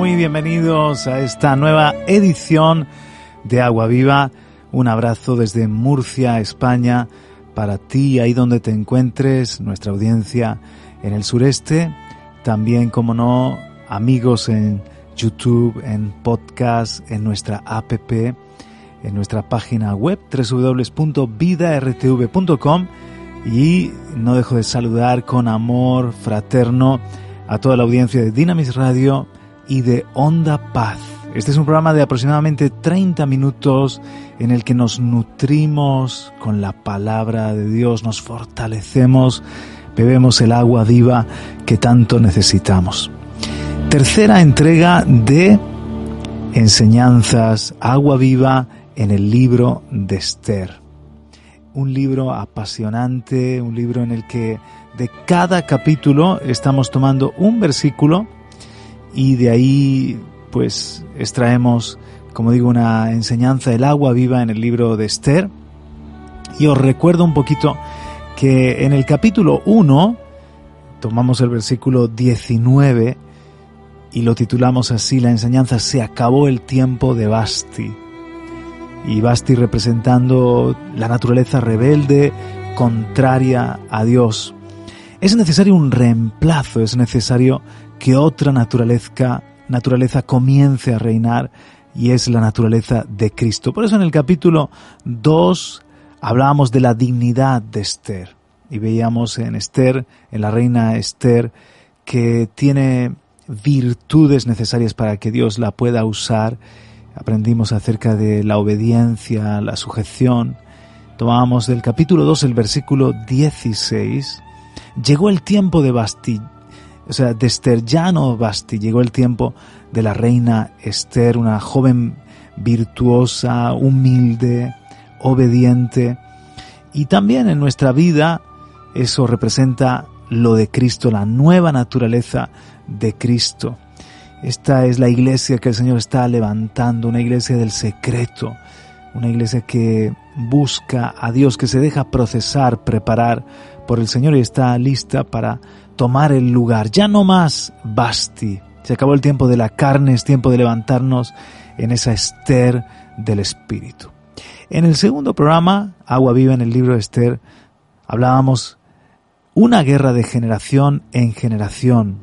Muy bienvenidos a esta nueva edición de Agua Viva. Un abrazo desde Murcia, España, para ti ahí donde te encuentres, nuestra audiencia en el sureste, también, como no, amigos en YouTube, en podcast, en nuestra app, en nuestra página web www.vidartv.com y no dejo de saludar con amor fraterno a toda la audiencia de Dynamis Radio y de Onda Paz. Este es un programa de aproximadamente 30 minutos en el que nos nutrimos con la palabra de Dios, nos fortalecemos, bebemos el agua viva que tanto necesitamos. Tercera entrega de enseñanzas, agua viva en el libro de Esther. Un libro apasionante, un libro en el que de cada capítulo estamos tomando un versículo y de ahí pues extraemos, como digo, una enseñanza del agua viva en el libro de Esther. Y os recuerdo un poquito que en el capítulo 1 tomamos el versículo 19 y lo titulamos así, la enseñanza Se acabó el tiempo de Basti. Y Basti representando la naturaleza rebelde, contraria a Dios. Es necesario un reemplazo, es necesario que otra naturaleza, naturaleza comience a reinar y es la naturaleza de Cristo. Por eso en el capítulo 2 hablábamos de la dignidad de Esther y veíamos en Esther, en la reina Esther, que tiene virtudes necesarias para que Dios la pueda usar. Aprendimos acerca de la obediencia, la sujeción. Tomábamos del capítulo 2 el versículo 16. Llegó el tiempo de Basti, o sea, de Esther ya no Basti, llegó el tiempo de la reina Esther, una joven virtuosa, humilde, obediente. Y también en nuestra vida eso representa lo de Cristo, la nueva naturaleza de Cristo. Esta es la iglesia que el Señor está levantando, una iglesia del secreto, una iglesia que busca a Dios, que se deja procesar, preparar por el Señor y está lista para tomar el lugar. Ya no más Basti. Se acabó el tiempo de la carne, es tiempo de levantarnos en esa Esther del Espíritu. En el segundo programa, Agua Viva en el libro de Esther, hablábamos una guerra de generación en generación.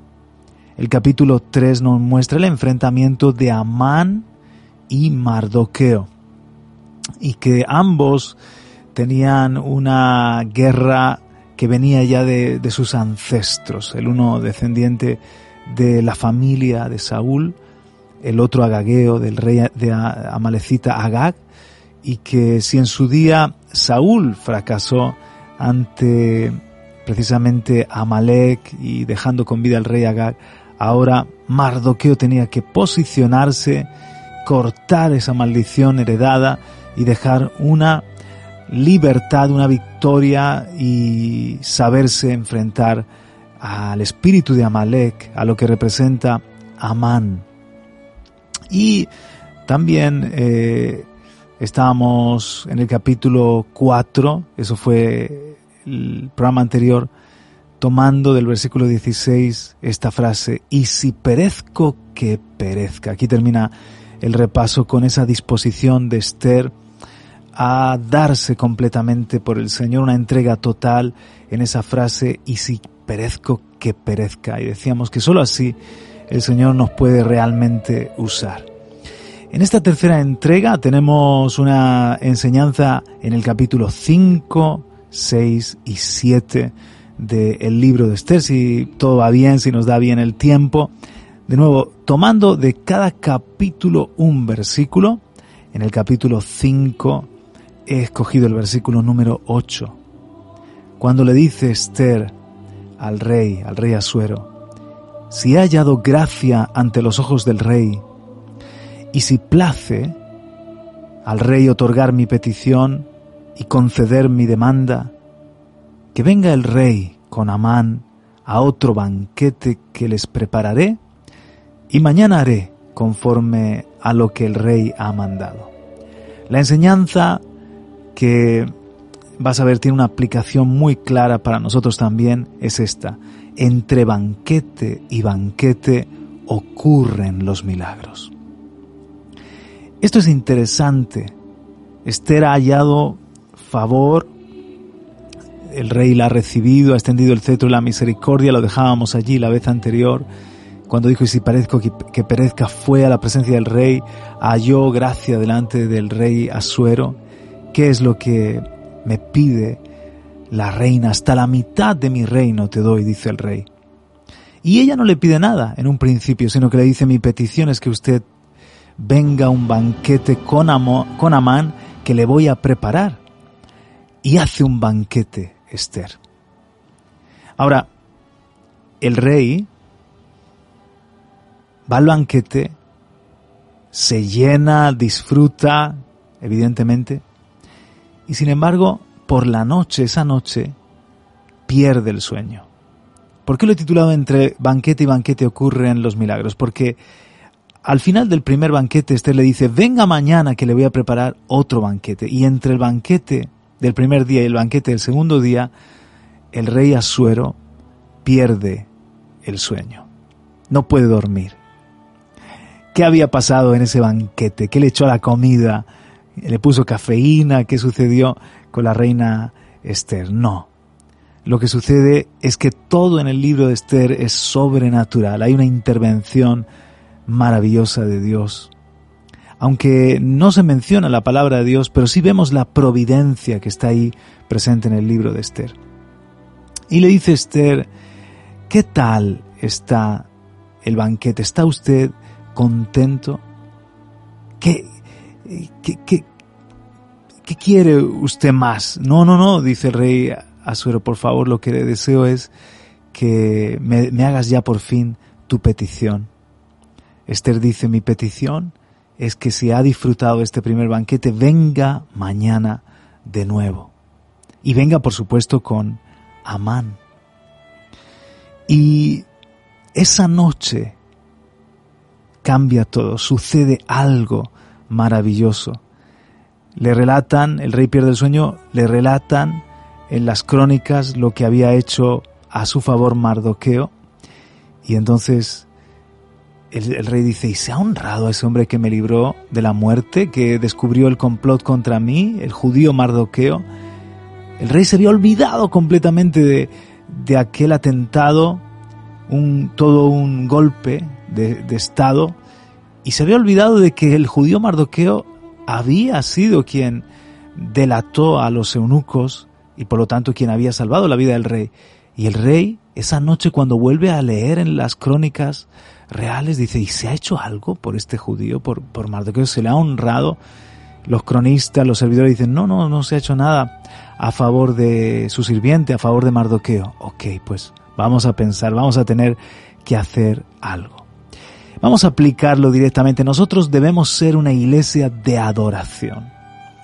El capítulo 3 nos muestra el enfrentamiento de Amán y Mardoqueo y que ambos tenían una guerra que venía ya de, de, sus ancestros, el uno descendiente de la familia de Saúl, el otro agageo del rey de Amalecita Agag, y que si en su día Saúl fracasó ante precisamente Amalek y dejando con vida al rey Agag, ahora Mardoqueo tenía que posicionarse, cortar esa maldición heredada y dejar una libertad, una victoria y saberse enfrentar al espíritu de Amalek, a lo que representa Amán. Y también eh, estábamos en el capítulo 4, eso fue el programa anterior, tomando del versículo 16 esta frase, y si perezco, que perezca. Aquí termina el repaso con esa disposición de Esther, a darse completamente por el Señor, una entrega total en esa frase, y si perezco, que perezca. Y decíamos que sólo así el Señor nos puede realmente usar. En esta tercera entrega tenemos una enseñanza en el capítulo 5, 6 y 7 del libro de Esther, si todo va bien, si nos da bien el tiempo. De nuevo, tomando de cada capítulo un versículo, en el capítulo 5 he escogido el versículo número 8, cuando le dice Esther al rey, al rey Asuero, si he hallado gracia ante los ojos del rey, y si place al rey otorgar mi petición y conceder mi demanda, que venga el rey con Amán a otro banquete que les prepararé, y mañana haré conforme a lo que el rey ha mandado. La enseñanza que vas a ver tiene una aplicación muy clara para nosotros también es esta. Entre banquete y banquete ocurren los milagros. Esto es interesante. Esther ha hallado favor, el rey la ha recibido, ha extendido el cetro de la misericordia, lo dejábamos allí la vez anterior, cuando dijo, y si parezco que, perezca, fue a la presencia del rey, halló gracia delante del rey Asuero. ¿Qué es lo que me pide la reina? Hasta la mitad de mi reino te doy, dice el rey. Y ella no le pide nada en un principio, sino que le dice, mi petición es que usted venga a un banquete con, con Amán que le voy a preparar. Y hace un banquete, Esther. Ahora, el rey va al banquete, se llena, disfruta, evidentemente, y sin embargo, por la noche, esa noche, pierde el sueño. ¿Por qué lo he titulado entre banquete y banquete ocurren los milagros? Porque al final del primer banquete Esther le dice, venga mañana que le voy a preparar otro banquete. Y entre el banquete del primer día y el banquete del segundo día, el rey Asuero pierde el sueño. No puede dormir qué había pasado en ese banquete, qué le echó a la comida, le puso cafeína, qué sucedió con la reina Esther. No. Lo que sucede es que todo en el libro de Esther es sobrenatural, hay una intervención maravillosa de Dios. Aunque no se menciona la palabra de Dios, pero sí vemos la providencia que está ahí presente en el libro de Esther. Y le dice Esther, ¿qué tal está el banquete? ¿Está usted contento? ¿Qué, qué, qué, quiere usted más? No, no, no, dice el rey Asuero, por favor, lo que deseo es que me, me hagas ya por fin tu petición. Esther dice, mi petición es que si ha disfrutado este primer banquete, venga mañana de nuevo. Y venga, por supuesto, con Amán. Y esa noche cambia todo, sucede algo maravilloso. Le relatan, el rey pierde el sueño, le relatan en las crónicas lo que había hecho a su favor Mardoqueo, y entonces el, rey dice, ¿y se ha honrado a ese hombre que me libró de la muerte, que descubrió el complot contra mí, el judío Mardoqueo? El rey se había olvidado completamente de, de aquel atentado, un, todo un golpe de, Estado y se había olvidado de que el judío Mardoqueo había sido quien delató a los eunucos y por lo tanto quien había salvado la vida del rey. Y el rey, esa noche cuando vuelve a leer en las crónicas reales, dice, ¿y se ha hecho algo por este judío, por, por Mardoqueo? ¿Se le ha honrado? Los cronistas, los servidores dicen, no, no, no se ha hecho nada a favor de su sirviente, a favor de Mardoqueo. Ok, pues vamos a pensar, vamos a tener que hacer algo. Vamos a aplicarlo directamente. Nosotros debemos ser una iglesia de adoración.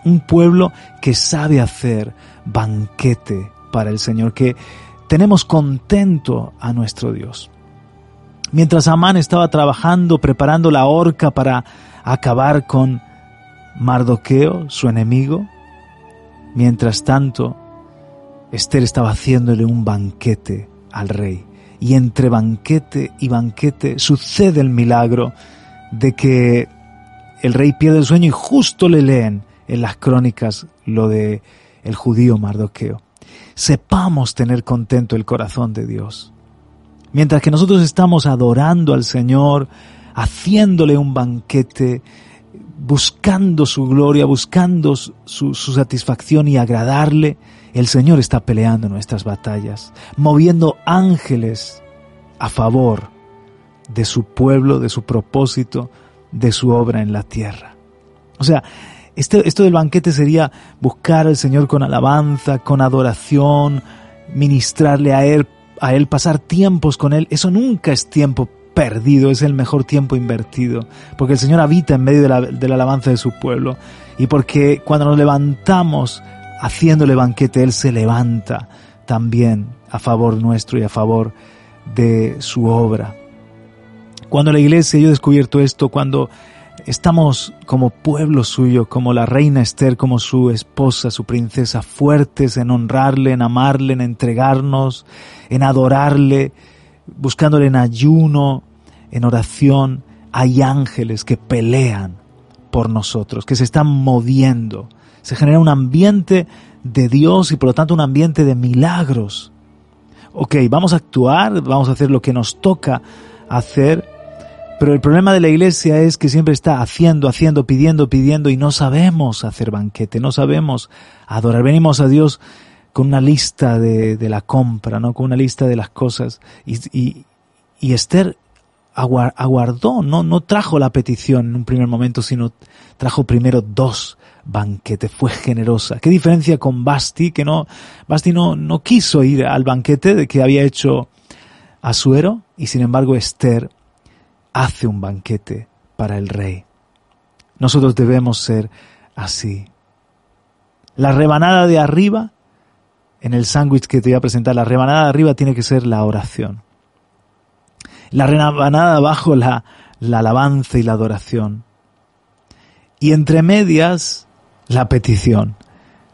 Un pueblo que sabe hacer banquete para el Señor, que tenemos contento a nuestro Dios. Mientras Amán estaba trabajando, preparando la horca para acabar con Mardoqueo, su enemigo, mientras tanto, Esther estaba haciéndole un banquete al rey y entre banquete y banquete sucede el milagro de que el rey pierde el sueño y justo le leen en las crónicas lo de el judío Mardoqueo. Sepamos tener contento el corazón de Dios. Mientras que nosotros estamos adorando al Señor, haciéndole un banquete, buscando su gloria, buscando su, satisfacción y agradarle, el Señor está peleando nuestras batallas, moviendo ángeles a favor de su pueblo, de su propósito, de su obra en la tierra. O sea, este, esto del banquete sería buscar al Señor con alabanza, con adoración, ministrarle a Él, a Él, pasar tiempos con Él. Eso nunca es tiempo perdido, es el mejor tiempo invertido, porque el Señor habita en medio de la, alabanza de su pueblo y porque cuando nos levantamos haciéndole banquete, Él se levanta también a favor nuestro y a favor de su obra. Cuando la iglesia, yo he descubierto esto, cuando estamos como pueblo suyo, como la reina Esther, como su esposa, su princesa, fuertes en honrarle, en amarle, en entregarnos, en adorarle, buscándole en ayuno, en oración, hay ángeles que pelean por nosotros, que se están moviendo. Se genera un ambiente de Dios y por lo tanto un ambiente de milagros. Ok, vamos a actuar, vamos a hacer lo que nos toca hacer, pero el problema de la iglesia es que siempre está haciendo, haciendo, pidiendo, pidiendo y no sabemos hacer banquete, no sabemos adorar. Venimos a Dios con una lista de, de la compra, ¿no? Con una lista de las cosas. Y, y, Esther aguardó, no, no trajo la petición en un primer momento, sino trajo primero dos banquetes, fue generosa. ¿Qué diferencia con Basti, que no, Basti no, no quiso ir al banquete que había hecho Asuero, y sin embargo Esther hace un banquete para el rey. Nosotros debemos ser así. La rebanada de arriba en el sándwich que te voy a presentar, la rebanada de arriba tiene que ser la oración. La rebanada abajo, la, la alabanza y la adoración. Y entre medias, la petición.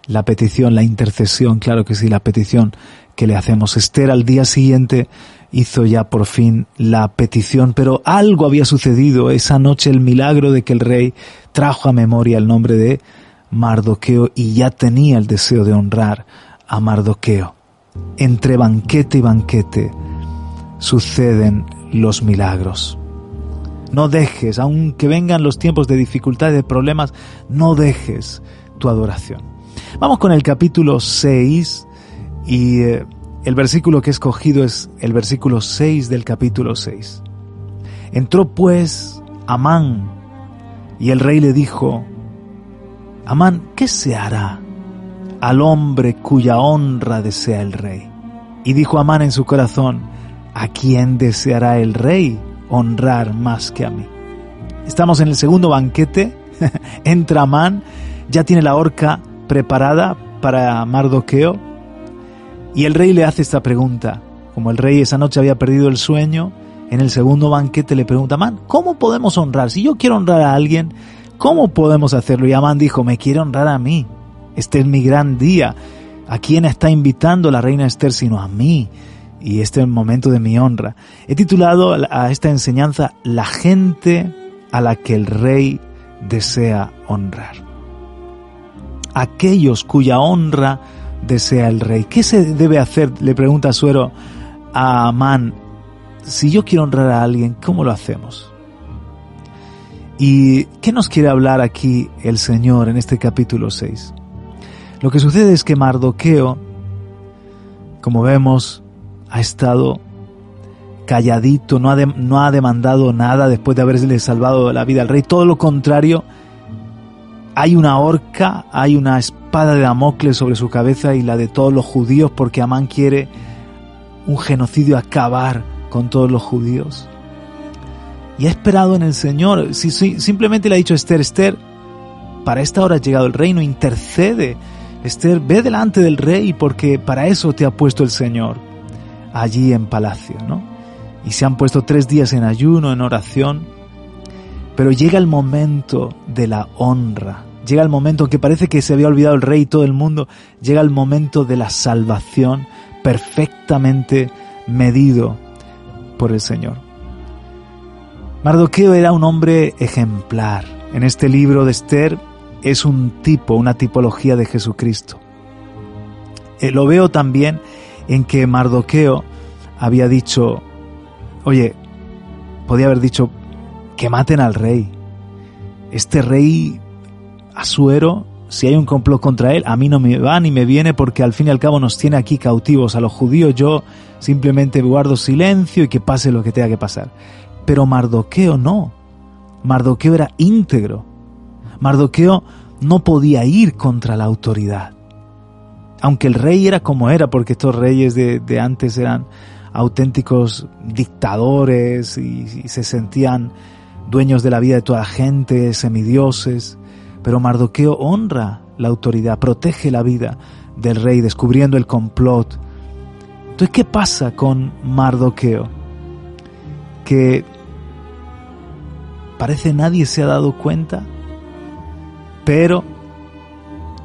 La petición, la intercesión, claro que sí, la petición que le hacemos. Esther al día siguiente hizo ya por fin la petición, pero algo había sucedido esa noche, el milagro de que el rey trajo a memoria el nombre de Mardoqueo y ya tenía el deseo de honrar a Mardoqueo. Entre banquete y banquete suceden los milagros. No dejes, aunque vengan los tiempos de dificultad y de problemas, no dejes tu adoración. Vamos con el capítulo 6 y eh, el versículo que he escogido es el versículo 6 del capítulo 6. Entró pues Amán y el rey le dijo, Amán, ¿qué se hará? Al hombre cuya honra desea el rey. Y dijo Amán en su corazón, ¿a quién deseará el rey honrar más que a mí? Estamos en el segundo banquete, entra Amán, ya tiene la horca preparada para Mardoqueo, y el rey le hace esta pregunta. Como el rey esa noche había perdido el sueño, en el segundo banquete le pregunta, Amán, ¿cómo podemos honrar? Si yo quiero honrar a alguien, ¿cómo podemos hacerlo? Y Amán dijo, me quiere honrar a mí. Este es mi gran día. ¿A quién está invitando la reina Esther sino a mí? Y este es el momento de mi honra. He titulado a esta enseñanza La gente a la que el rey desea honrar. Aquellos cuya honra desea el rey. ¿Qué se debe hacer? Le pregunta Suero a Amán. Si yo quiero honrar a alguien, ¿cómo lo hacemos? ¿Y qué nos quiere hablar aquí el Señor en este capítulo 6? Lo que sucede es que Mardoqueo, como vemos, ha estado calladito, no ha, no ha demandado nada después de haberle salvado la vida al rey. Todo lo contrario, hay una horca, hay una espada de Damocles sobre su cabeza y la de todos los judíos porque Amán quiere un genocidio acabar con todos los judíos. Y ha esperado en el Señor. Si, simplemente le ha dicho a Esther, Esther, para esta hora ha llegado el reino, intercede Esther, ve delante del rey porque para eso te ha puesto el Señor allí en palacio, ¿no? Y se han puesto tres días en ayuno, en oración, pero llega el momento de la honra, llega el momento que parece que se había olvidado el rey y todo el mundo, llega el momento de la salvación perfectamente medido por el Señor. Mardoqueo era un hombre ejemplar. En este libro de Esther es un tipo, una tipología de Jesucristo. Eh, lo veo también en que Mardoqueo había dicho, Oye, podía haber dicho que maten al rey. Este rey Asuero, si hay un complot contra él, a mí no me va ni me viene porque al fin y al cabo nos tiene aquí cautivos a los judíos. Yo simplemente guardo silencio y que pase lo que tenga que pasar. Pero Mardoqueo no. Mardoqueo era íntegro. Mardoqueo no podía ir contra la autoridad. Aunque el rey era como era, porque estos reyes de, antes eran auténticos dictadores y, se sentían dueños de la vida de toda gente, semidioses, pero Mardoqueo honra la autoridad, protege la vida del rey, descubriendo el complot. Entonces, ¿qué pasa con Mardoqueo? Que parece nadie se ha dado cuenta, pero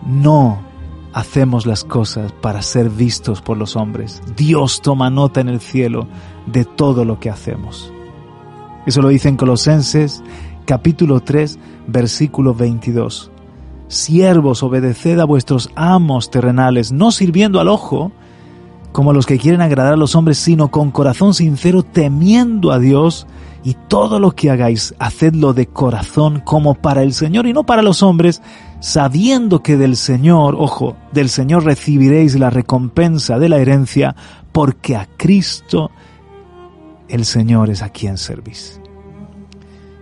no hacemos las cosas para ser vistos por los hombres. Dios toma nota en el cielo de todo lo que hacemos. Eso lo dice en Colosenses capítulo 3 versículo 22. Siervos, obedeced a vuestros amos terrenales, no sirviendo al ojo, como los que quieren agradar a los hombres, sino con corazón sincero, temiendo a Dios, y todo lo que hagáis, hacedlo de corazón como para el Señor y no para los hombres, sabiendo que del Señor, ojo, del Señor recibiréis la recompensa de la herencia, porque a Cristo el Señor es a quien servís.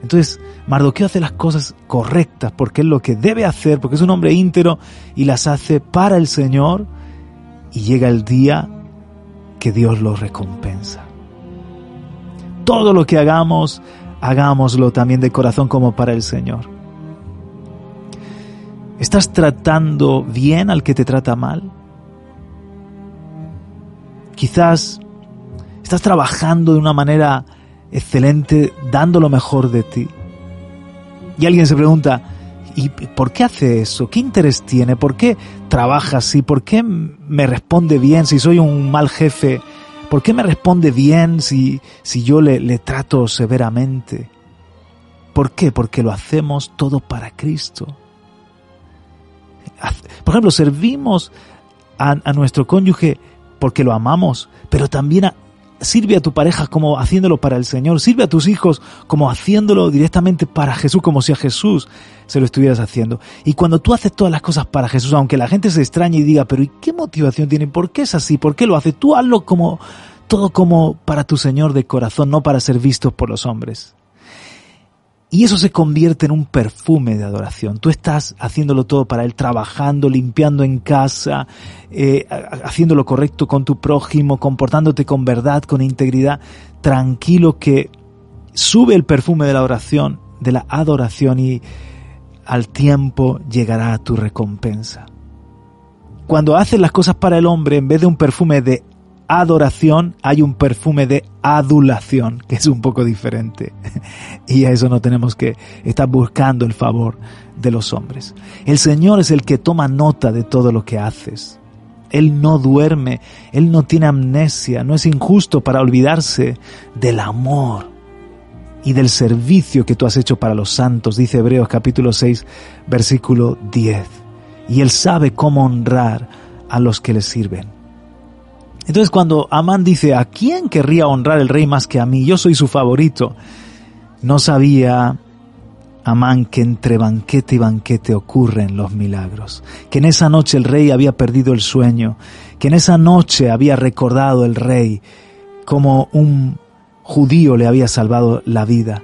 Entonces, Mardoqueo hace las cosas correctas porque es lo que debe hacer, porque es un hombre íntero y las hace para el Señor y llega el día que Dios lo recompensa todo lo que hagamos, hagámoslo también de corazón como para el Señor. ¿Estás tratando bien al que te trata mal? Quizás estás trabajando de una manera excelente, dando lo mejor de ti. Y alguien se pregunta, ¿y por qué hace eso? ¿Qué interés tiene? ¿Por qué trabaja así? ¿Por qué me responde bien si soy un mal jefe? ¿Por qué me responde bien si, si yo le, le trato severamente? ¿Por qué? Porque lo hacemos todo para Cristo. Por ejemplo, servimos a, nuestro cónyuge porque lo amamos, pero también sirve a tu pareja como haciéndolo para el Señor, sirve a tus hijos como haciéndolo directamente para Jesús, como si a Jesús se lo estuvieras haciendo. Y cuando tú haces todas las cosas para Jesús, aunque la gente se extrañe y diga, pero ¿y qué motivación tiene? ¿Por qué es así? ¿Por qué lo hace? Tú hazlo como todo como para tu Señor de corazón, no para ser vistos por los hombres. Y eso se convierte en un perfume de adoración. Tú estás haciéndolo todo para Él, trabajando, limpiando en casa, eh, haciendo lo correcto con tu prójimo, comportándote con verdad, con integridad, tranquilo que sube el perfume de la oración, de la adoración y al tiempo llegará tu recompensa. Cuando haces las cosas para el hombre, en vez de un perfume de adoración hay un perfume de adulación, que es un poco diferente. Y a eso no tenemos que estar buscando el favor de los hombres. El Señor es el que toma nota de todo lo que haces. Él no duerme, Él no tiene amnesia, no es injusto para olvidarse del amor y del servicio que tú has hecho para los santos, dice Hebreos capítulo 6, versículo 10. Y Él sabe cómo honrar a los que le sirven. Entonces cuando Amán dice, ¿a quién querría honrar el rey más que a mí? Yo soy su favorito. No sabía Amán que entre banquete y banquete ocurren los milagros, que en esa noche el rey había perdido el sueño, que en esa noche había recordado el rey como un judío le había salvado la vida.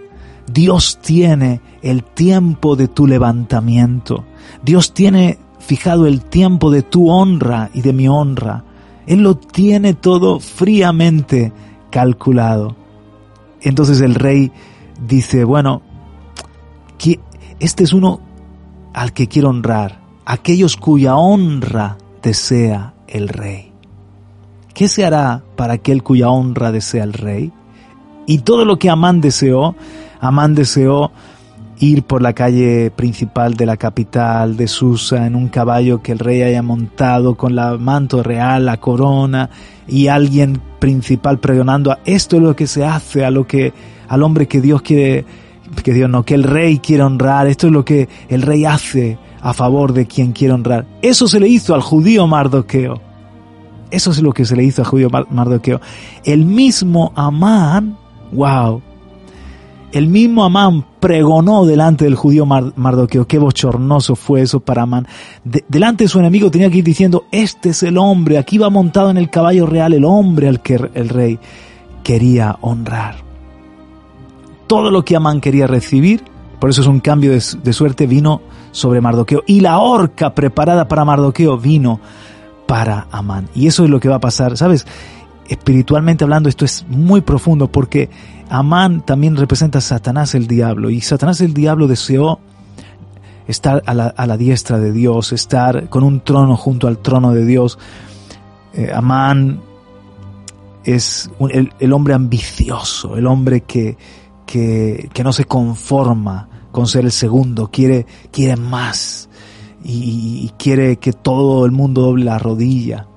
Dios tiene el tiempo de tu levantamiento. Dios tiene fijado el tiempo de tu honra y de mi honra. Él lo tiene todo fríamente calculado. Entonces el rey dice, bueno, este es uno al que quiero honrar, aquellos cuya honra desea el rey. ¿Qué se hará para aquel cuya honra desea el rey? Y todo lo que Amán deseó, Amán deseó ir por la calle principal de la capital de Susa en un caballo que el rey haya montado con la manto real, la corona y alguien principal pregonando a esto es lo que se hace a lo que al hombre que Dios quiere que Dios no, que el rey quiere honrar, esto es lo que el rey hace a favor de quien quiere honrar. Eso se le hizo al judío Mardoqueo. Eso es lo que se le hizo al judío Mardoqueo. El mismo Amán Wow. El mismo Amán pregonó delante del judío Mardoqueo. Qué bochornoso fue eso para Amán. delante de su enemigo tenía que ir diciendo, este es el hombre, aquí va montado en el caballo real el hombre al que el rey quería honrar. Todo lo que Amán quería recibir, por eso es un cambio de, de suerte, vino sobre Mardoqueo. Y la horca preparada para Mardoqueo vino para Amán. Y eso es lo que va a pasar. ¿Sabes? Espiritualmente hablando, esto es muy profundo porque Amán también representa a Satanás el diablo y Satanás el diablo deseó estar a la, diestra de Dios, estar con un trono junto al trono de Dios. Eh, Amán es el, hombre ambicioso, el hombre que, que, no se conforma con ser el segundo, quiere, quiere más y, y quiere que todo el mundo doble la rodilla.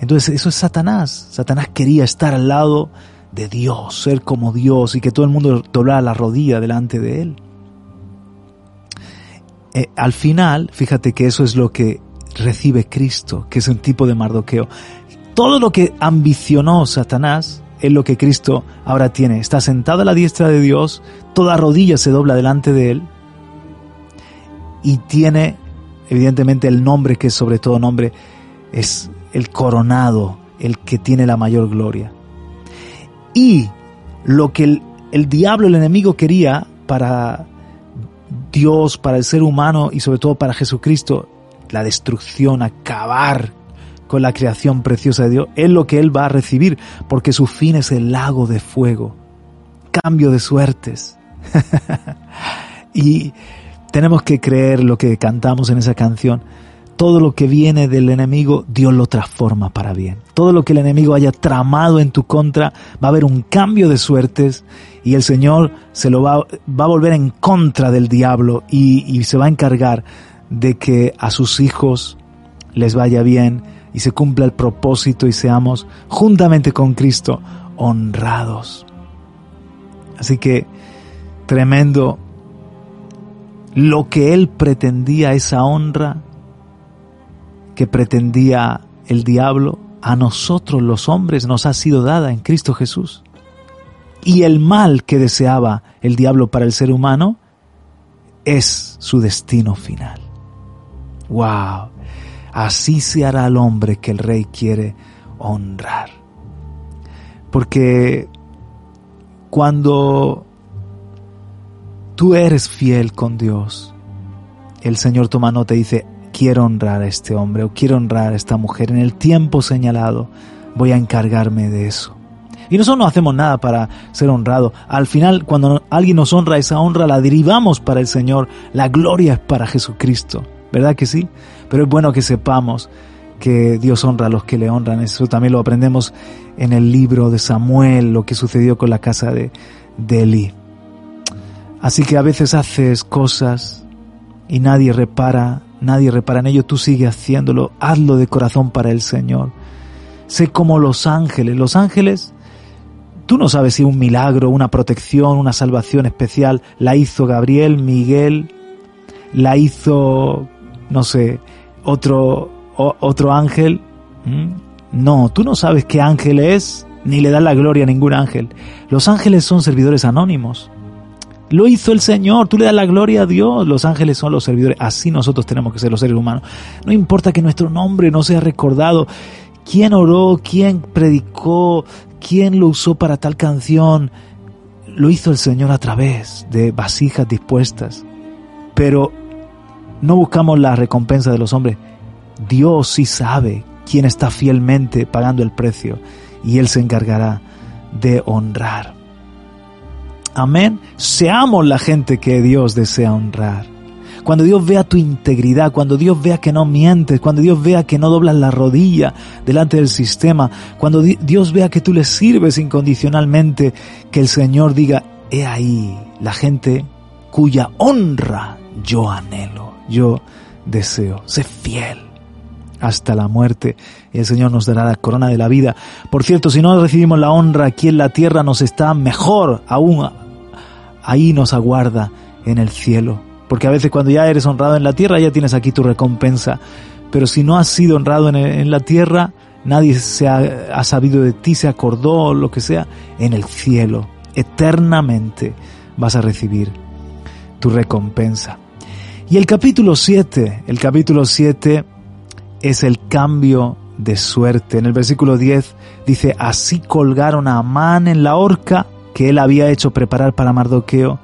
Entonces eso es Satanás. Satanás quería estar al lado de Dios, ser como Dios y que todo el mundo doblara la rodilla delante de Él. Eh, al final, fíjate que eso es lo que recibe Cristo, que es un tipo de mardoqueo. Todo lo que ambicionó Satanás es lo que Cristo ahora tiene. Está sentado a la diestra de Dios, toda rodilla se dobla delante de Él y tiene evidentemente el nombre que es sobre todo nombre, es el coronado, el que tiene la mayor gloria. Y lo que el, diablo, el enemigo quería para Dios, para el ser humano y sobre todo para Jesucristo, la destrucción, acabar con la creación preciosa de Dios, es lo que Él va a recibir, porque su fin es el lago de fuego, cambio de suertes. y tenemos que creer lo que cantamos en esa canción, todo lo que viene del enemigo, Dios lo transforma para bien. Todo lo que el enemigo haya tramado en tu contra, va a haber un cambio de suertes y el Señor se lo va, a volver en contra del diablo y, y se va a encargar de que a sus hijos les vaya bien y se cumpla el propósito y seamos juntamente con Cristo honrados. Así que tremendo lo que él pretendía esa honra que pretendía el diablo, a nosotros los hombres nos ha sido dada en Cristo Jesús. Y el mal que deseaba el diablo para el ser humano es su destino final. ¡Wow! Así se hará al hombre que el rey quiere honrar. Porque cuando tú eres fiel con Dios, el Señor toma nota y dice, quiero honrar a este hombre o quiero honrar a esta mujer en el tiempo señalado, voy a encargarme de eso. Y nosotros no hacemos nada para ser honrado. Al final, cuando alguien nos honra, esa honra la derivamos para el Señor. La gloria es para Jesucristo. ¿Verdad que sí? Pero es bueno que sepamos que Dios honra a los que le honran. Eso también lo aprendemos en el libro de Samuel, lo que sucedió con la casa de, de Eli. Así que a veces haces cosas y nadie repara nadie repara en ello, tú sigue haciéndolo, hazlo de corazón para el Señor. Sé como los ángeles, los ángeles, tú no sabes si un milagro, una protección, una salvación especial la hizo Gabriel, Miguel, la hizo, no sé, otro, otro ángel. No, tú no sabes qué ángel es, ni le das la gloria a ningún ángel. Los ángeles son servidores anónimos. Lo hizo el Señor, tú le das la gloria a Dios, los ángeles son los servidores, así nosotros tenemos que ser los seres humanos. No importa que nuestro nombre no sea recordado, quién oró, quién predicó, quién lo usó para tal canción, lo hizo el Señor a través de vasijas dispuestas. Pero no buscamos la recompensa de los hombres. Dios sí sabe quién está fielmente pagando el precio y Él se encargará de honrar. Amén. Seamos la gente que Dios desea honrar. Cuando Dios vea tu integridad, cuando Dios vea que no mientes, cuando Dios vea que no doblas la rodilla delante del sistema, cuando Dios vea que tú le sirves incondicionalmente, que el Señor diga, he ahí la gente cuya honra yo anhelo, yo deseo. Sé fiel hasta la muerte y el Señor nos dará la corona de la vida. Por cierto, si no recibimos la honra aquí en la tierra, nos está mejor aún ahí nos aguarda en el cielo. Porque a veces cuando ya eres honrado en la tierra ya tienes aquí tu recompensa. Pero si no has sido honrado en, la tierra, nadie se ha, sabido de ti, se acordó, lo que sea, en el cielo, eternamente vas a recibir tu recompensa. Y el capítulo 7, el capítulo 7 es el cambio de suerte. En el versículo 10 dice, así colgaron a Amán en la horca que él había hecho preparar para Mardoqueo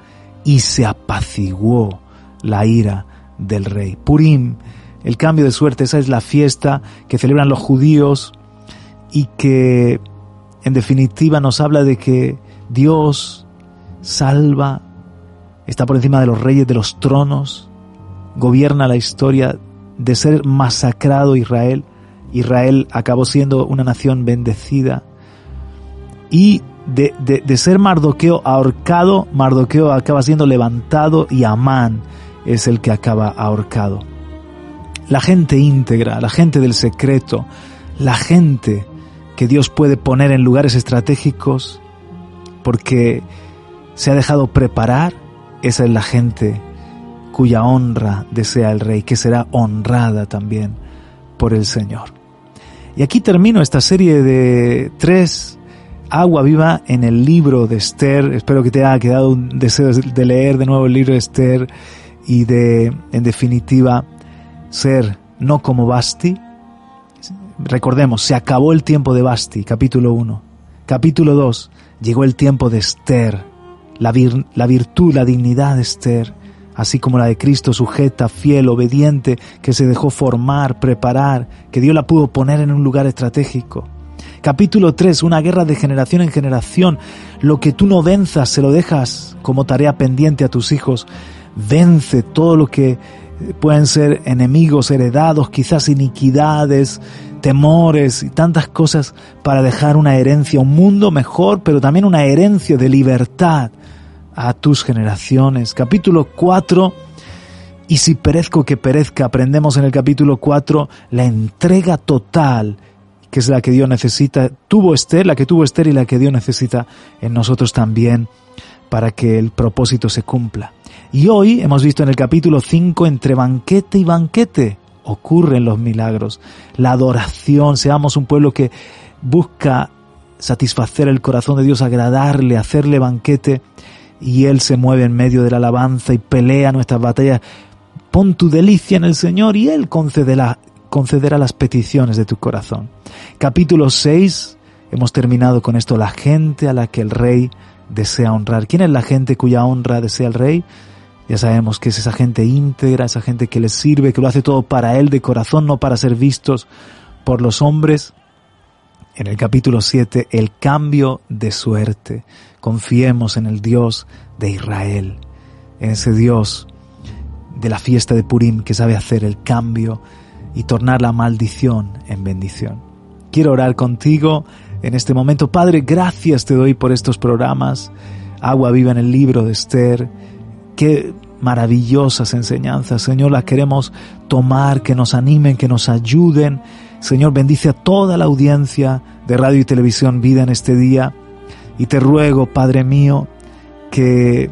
y se apaciguó la ira del rey. Purim, el cambio de suerte, esa es la fiesta que celebran los judíos y que en definitiva nos habla de que Dios salva, está por encima de los reyes, de los tronos, gobierna la historia de ser masacrado Israel. Israel acabó siendo una nación bendecida. Y de, de, ser Mardoqueo ahorcado, Mardoqueo acaba siendo levantado y Amán es el que acaba ahorcado. La gente íntegra, la gente del secreto, la gente que Dios puede poner en lugares estratégicos porque se ha dejado preparar, esa es la gente cuya honra desea el rey, que será honrada también por el Señor. Y aquí termino esta serie de tres agua viva en el libro de Esther. Espero que te haya quedado un deseo de leer de nuevo el libro de Esther y de, en definitiva, ser no como Basti. Recordemos, se acabó el tiempo de Basti, capítulo 1. Capítulo 2, llegó el tiempo de Esther, la, la virtud, la dignidad de Esther así como la de Cristo sujeta, fiel, obediente, que se dejó formar, preparar, que Dios la pudo poner en un lugar estratégico. Capítulo 3, una guerra de generación en generación. Lo que tú no venzas, se lo dejas como tarea pendiente a tus hijos. Vence todo lo que pueden ser enemigos heredados, quizás iniquidades, temores y tantas cosas para dejar una herencia, un mundo mejor, pero también una herencia de libertad, a tus generaciones. Capítulo 4. Y si perezco que perezca, aprendemos en el capítulo 4 la entrega total, que es la que Dios necesita, tuvo Esther, la que tuvo Esther y la que Dios necesita en nosotros también para que el propósito se cumpla. Y hoy hemos visto en el capítulo 5, entre banquete y banquete, ocurren los milagros, la adoración, seamos un pueblo que busca satisfacer el corazón de Dios, agradarle, hacerle banquete y Él se mueve en medio de la alabanza y pelea nuestras batallas. Pon tu delicia en el Señor y Él concederá, concederá las peticiones de tu corazón. Capítulo 6, hemos terminado con esto, la gente a la que el rey desea honrar. ¿Quién es la gente cuya honra desea el rey? Ya sabemos que es esa gente íntegra, esa gente que le sirve, que lo hace todo para Él de corazón, no para ser vistos por los hombres. En el capítulo 7, el cambio de suerte. Confiemos en el Dios de Israel, en ese Dios de la fiesta de Purim que sabe hacer el cambio y tornar la maldición en bendición. Quiero orar contigo en este momento. Padre, gracias te doy por estos programas. Agua viva en el libro de Esther. Qué maravillosas enseñanzas. Señor, las queremos tomar, que nos animen, que nos ayuden. Señor, bendice a toda la audiencia de radio y televisión vida en este día. Y te ruego, Padre mío, que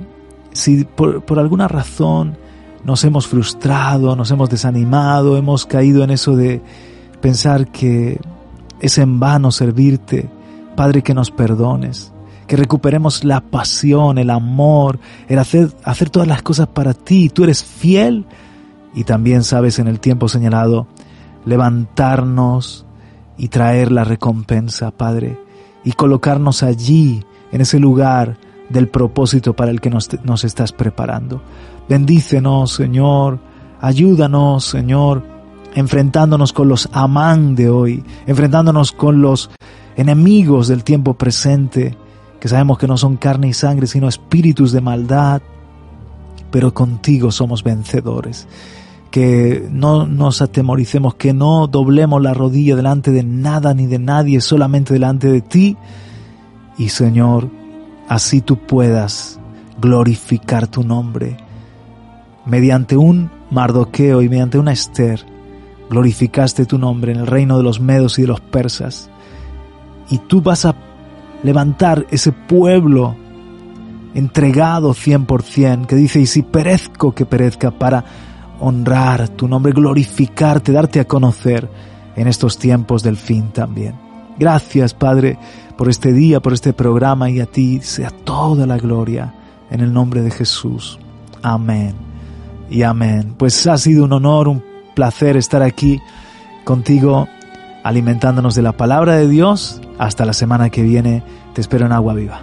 si por, alguna razón nos hemos frustrado, nos hemos desanimado, hemos caído en eso de pensar que es en vano servirte, Padre, que nos perdones, que recuperemos la pasión, el amor, el hacer, hacer todas las cosas para ti. Tú eres fiel y también sabes en el tiempo señalado levantarnos y traer la recompensa, Padre y colocarnos allí, en ese lugar del propósito para el que nos, nos estás preparando. Bendícenos, Señor, ayúdanos, Señor, enfrentándonos con los amán de hoy, enfrentándonos con los enemigos del tiempo presente, que sabemos que no son carne y sangre, sino espíritus de maldad, pero contigo somos vencedores. Que no nos atemoricemos, que no doblemos la rodilla delante de nada ni de nadie, solamente delante de ti. Y Señor, así tú puedas glorificar tu nombre. Mediante un Mardoqueo y mediante una Esther, glorificaste tu nombre en el reino de los medos y de los persas. Y tú vas a levantar ese pueblo entregado cien por cien, que dice, y si perezco, que perezca para honrar tu nombre, glorificarte, darte a conocer en estos tiempos del fin también. Gracias, Padre, por este día, por este programa y a ti sea toda la gloria en el nombre de Jesús. Amén. Y amén. Pues ha sido un honor, un placer estar aquí contigo alimentándonos de la palabra de Dios. Hasta la semana que viene. Te espero en Agua Viva.